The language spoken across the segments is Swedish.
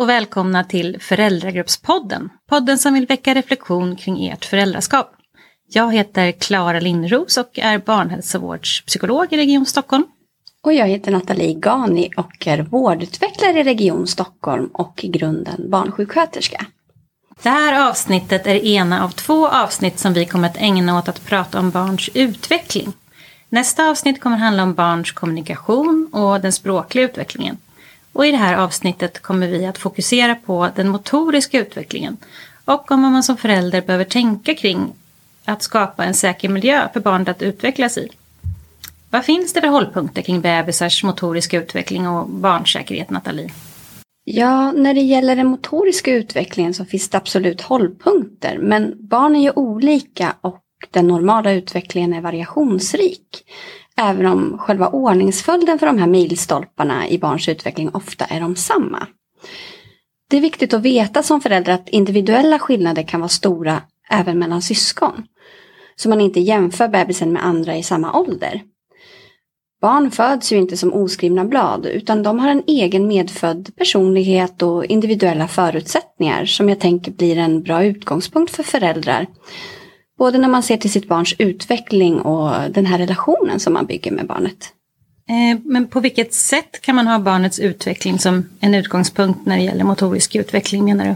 och välkomna till Föräldragruppspodden. Podden som vill väcka reflektion kring ert föräldraskap. Jag heter Klara Lindros och är barnhälsovårdspsykolog i Region Stockholm. Och jag heter Nathalie Gani och är vårdutvecklare i Region Stockholm och i grunden barnsjuksköterska. Det här avsnittet är ena av två avsnitt som vi kommer att ägna åt att prata om barns utveckling. Nästa avsnitt kommer handla om barns kommunikation och den språkliga utvecklingen. Och i det här avsnittet kommer vi att fokusera på den motoriska utvecklingen och om vad man som förälder behöver tänka kring att skapa en säker miljö för barnet att utvecklas i. Vad finns det för hållpunkter kring bebisars motoriska utveckling och barnsäkerhet, Nathalie? Ja, när det gäller den motoriska utvecklingen så finns det absolut hållpunkter, men barn är ju olika och den normala utvecklingen är variationsrik. Även om själva ordningsföljden för de här milstolparna i barns utveckling ofta är de samma. Det är viktigt att veta som förälder att individuella skillnader kan vara stora även mellan syskon. Så man inte jämför bebisen med andra i samma ålder. Barn föds ju inte som oskrivna blad utan de har en egen medfödd personlighet och individuella förutsättningar som jag tänker blir en bra utgångspunkt för föräldrar. Både när man ser till sitt barns utveckling och den här relationen som man bygger med barnet. Eh, men på vilket sätt kan man ha barnets utveckling som en utgångspunkt när det gäller motorisk utveckling menar du?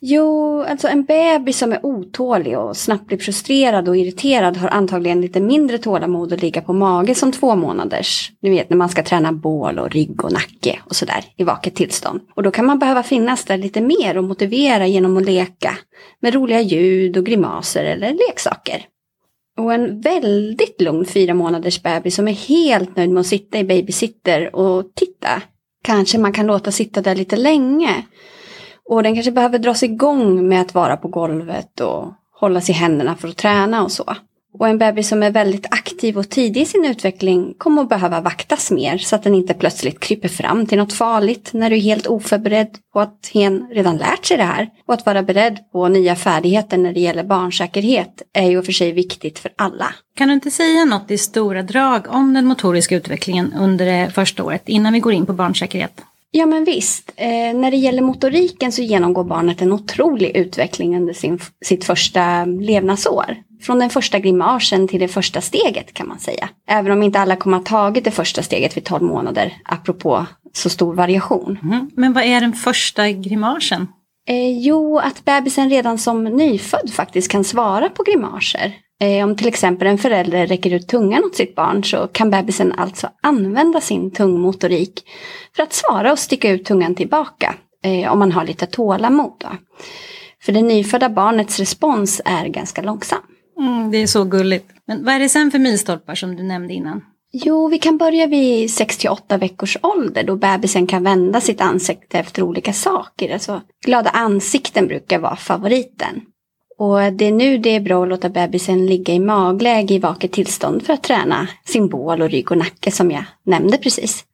Jo, alltså en bebis som är otålig och snabbt blir frustrerad och irriterad har antagligen lite mindre tålamod att ligga på mage som två månaders. Ni vet när man ska träna bål och rygg och nacke och sådär i vaket tillstånd. Och då kan man behöva finnas där lite mer och motivera genom att leka med roliga ljud och grimaser eller leksaker. Och en väldigt lugn fyra månaders bebis som är helt nöjd med att sitta i babysitter och titta. Kanske man kan låta sitta där lite länge och den kanske behöver dras igång med att vara på golvet och hållas i händerna för att träna och så. Och en bebis som är väldigt aktiv och tidig i sin utveckling kommer att behöva vaktas mer så att den inte plötsligt kryper fram till något farligt när du är helt oförberedd på att hen redan lärt sig det här. Och att vara beredd på nya färdigheter när det gäller barnsäkerhet är ju för sig viktigt för alla. Kan du inte säga något i stora drag om den motoriska utvecklingen under det första året innan vi går in på barnsäkerhet? Ja men visst, eh, när det gäller motoriken så genomgår barnet en otrolig utveckling under sin, sitt första levnadsår. Från den första grimasen till det första steget kan man säga. Även om inte alla kommer att ha tagit det första steget vid 12 månader, apropå så stor variation. Mm. Men vad är den första grimasen? Eh, jo, att bebisen redan som nyfödd faktiskt kan svara på grimaser. Eh, om till exempel en förälder räcker ut tungan åt sitt barn så kan bebisen alltså använda sin tungmotorik för att svara och sticka ut tungan tillbaka. Eh, om man har lite tålamod. Då. För det nyfödda barnets respons är ganska långsam. Mm, det är så gulligt. Men vad är det sen för milstolpar som du nämnde innan? Jo, vi kan börja vid 6-8 veckors ålder då bebisen kan vända sitt ansikte efter olika saker. Alltså, glada ansikten brukar vara favoriten. Och det är nu det är bra att låta bebisen ligga i magläge i vaket tillstånd för att träna symbol och rygg och nacke som jag nämnde precis.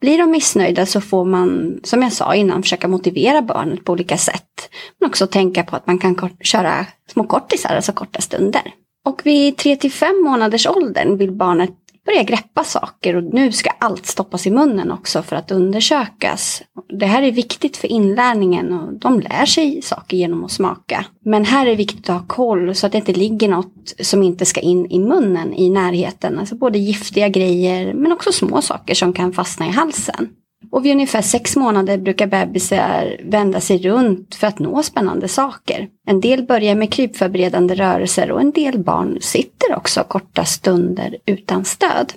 Blir de missnöjda så får man, som jag sa innan, försöka motivera barnet på olika sätt. Men också tänka på att man kan kort, köra små kortisar, alltså korta stunder. Och vid 3 till 5 månaders åldern vill barnet börja greppa saker och nu ska allt stoppas i munnen också för att undersökas. Det här är viktigt för inlärningen och de lär sig saker genom att smaka. Men här är det viktigt att ha koll så att det inte ligger något som inte ska in i munnen i närheten. Alltså både giftiga grejer men också små saker som kan fastna i halsen. Och vid ungefär sex månader brukar bebisar vända sig runt för att nå spännande saker. En del börjar med krypförberedande rörelser och en del barn sitter också korta stunder utan stöd.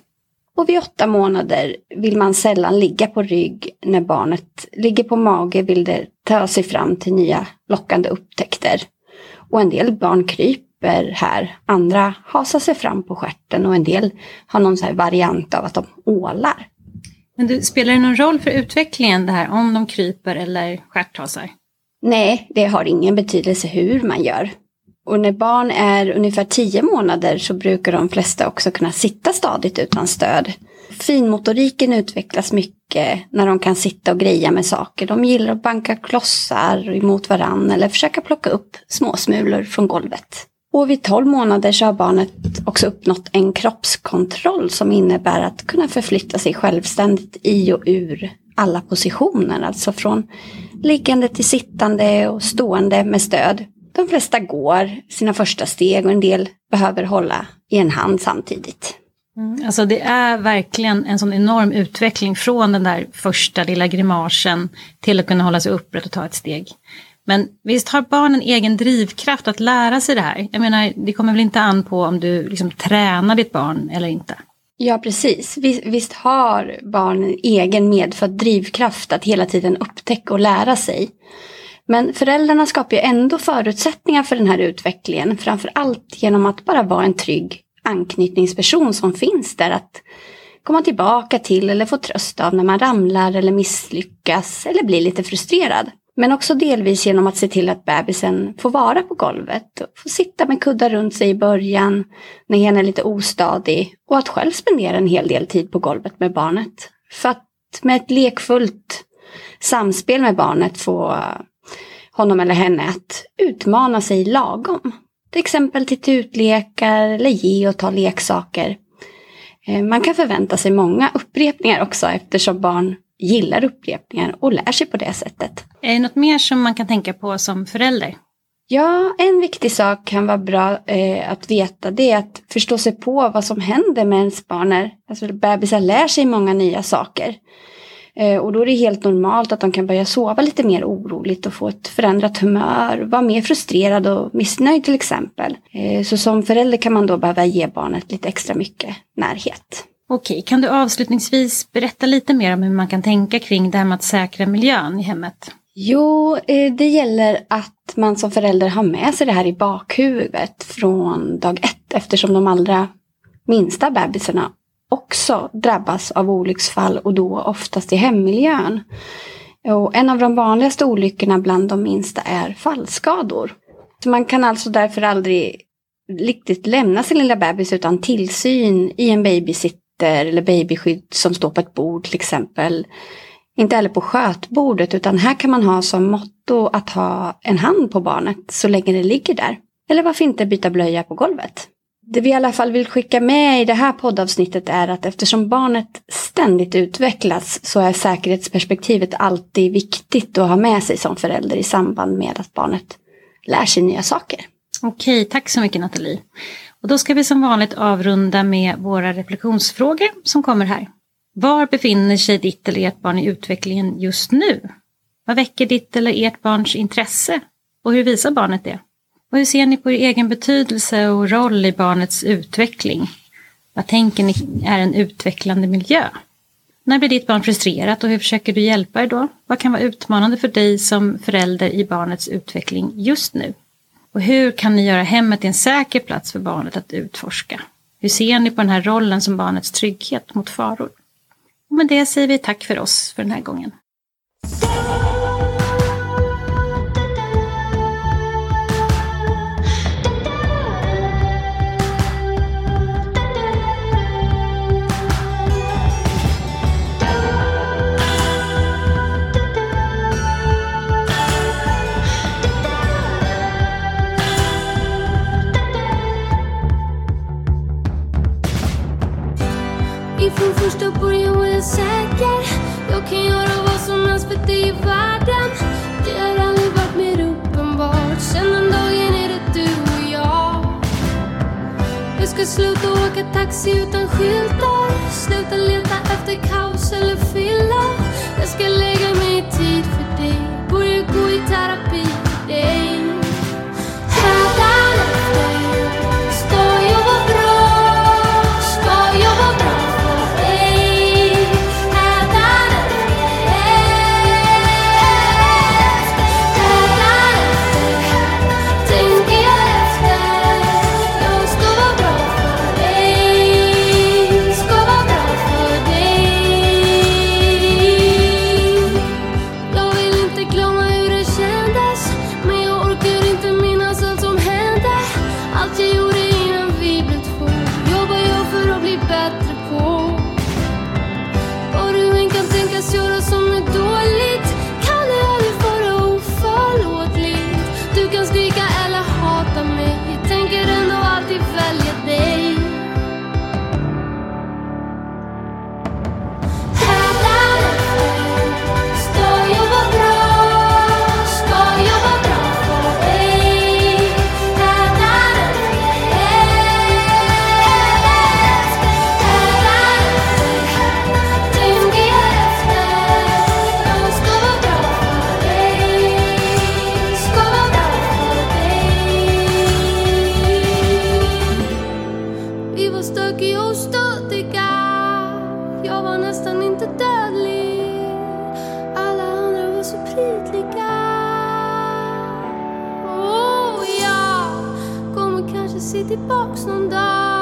Och vid åtta månader vill man sällan ligga på rygg. När barnet ligger på mage vill det ta sig fram till nya lockande upptäckter. Och en del barn kryper här, andra hasar sig fram på skärten och en del har någon så variant av att de ålar. Men du, spelar det någon roll för utvecklingen det här om de kryper eller stjärthasar? Nej, det har ingen betydelse hur man gör. Och när barn är ungefär 10 månader så brukar de flesta också kunna sitta stadigt utan stöd. Finmotoriken utvecklas mycket när de kan sitta och greja med saker. De gillar att banka klossar emot varann eller försöka plocka upp småsmulor från golvet. Och vid 12 månader så har barnet också uppnått en kroppskontroll som innebär att kunna förflytta sig självständigt i och ur alla positioner, alltså från liggande till sittande och stående med stöd. De flesta går sina första steg och en del behöver hålla i en hand samtidigt. Mm, alltså det är verkligen en sån enorm utveckling från den där första lilla grimasen till att kunna hålla sig upprätt och ta ett steg. Men visst har barnen egen drivkraft att lära sig det här? Jag menar, det kommer väl inte an på om du liksom tränar ditt barn eller inte? Ja, precis. Visst har barn en egen medfödd drivkraft att hela tiden upptäcka och lära sig. Men föräldrarna skapar ju ändå förutsättningar för den här utvecklingen, framför allt genom att bara vara en trygg anknytningsperson som finns där att komma tillbaka till eller få tröst av när man ramlar eller misslyckas eller blir lite frustrerad. Men också delvis genom att se till att bebisen får vara på golvet, får sitta med kuddar runt sig i början när hen är lite ostadig och att själv spendera en hel del tid på golvet med barnet. För att med ett lekfullt samspel med barnet få honom eller henne att utmana sig lagom. Till exempel till utlekar eller ge och ta leksaker. Eh, man kan förvänta sig många upprepningar också eftersom barn gillar upprepningar och lär sig på det sättet. Är det något mer som man kan tänka på som förälder? Ja, en viktig sak kan vara bra eh, att veta det är att förstå sig på vad som händer med ens barn när alltså, bebisar lär sig många nya saker. Eh, och då är det helt normalt att de kan börja sova lite mer oroligt och få ett förändrat humör, vara mer frustrerad och missnöjd till exempel. Eh, så som förälder kan man då behöva ge barnet lite extra mycket närhet. Okej, kan du avslutningsvis berätta lite mer om hur man kan tänka kring det här med att säkra miljön i hemmet? Jo, eh, det gäller att man som förälder har med sig det här i bakhuvudet från dag ett eftersom de allra minsta bebisarna också drabbas av olycksfall och då oftast i hemmiljön. Och en av de vanligaste olyckorna bland de minsta är fallskador. Så man kan alltså därför aldrig riktigt lämna sin lilla bebis utan tillsyn i en babysitter eller babyskydd som står på ett bord till exempel. Inte heller på skötbordet utan här kan man ha som motto att ha en hand på barnet så länge det ligger där. Eller varför inte byta blöja på golvet? Det vi i alla fall vill skicka med i det här poddavsnittet är att eftersom barnet ständigt utvecklas så är säkerhetsperspektivet alltid viktigt att ha med sig som förälder i samband med att barnet lär sig nya saker. Okej, tack så mycket Nathalie. Och då ska vi som vanligt avrunda med våra reflektionsfrågor som kommer här. Var befinner sig ditt eller ert barn i utvecklingen just nu? Vad väcker ditt eller ert barns intresse? Och hur visar barnet det? Och hur ser ni på er egen betydelse och roll i barnets utveckling? Vad tänker ni är en utvecklande miljö? När blir ditt barn frustrerat och hur försöker du hjälpa er då? Vad kan vara utmanande för dig som förälder i barnets utveckling just nu? Och hur kan ni göra hemmet till en säker plats för barnet att utforska? Hur ser ni på den här rollen som barnets trygghet mot faror? Och med det säger vi tack för oss för den här gången. Som helst för dig i världen. Det har aldrig varit mer uppenbart. Sen den dagen är det du och jag. Jag ska sluta åka taxi utan skyltar. Sluta leta efter kaos eller fylla. Jag ska lägga mig i tid för dig. Börja gå i terapi för dig. Se tillbaks någon dag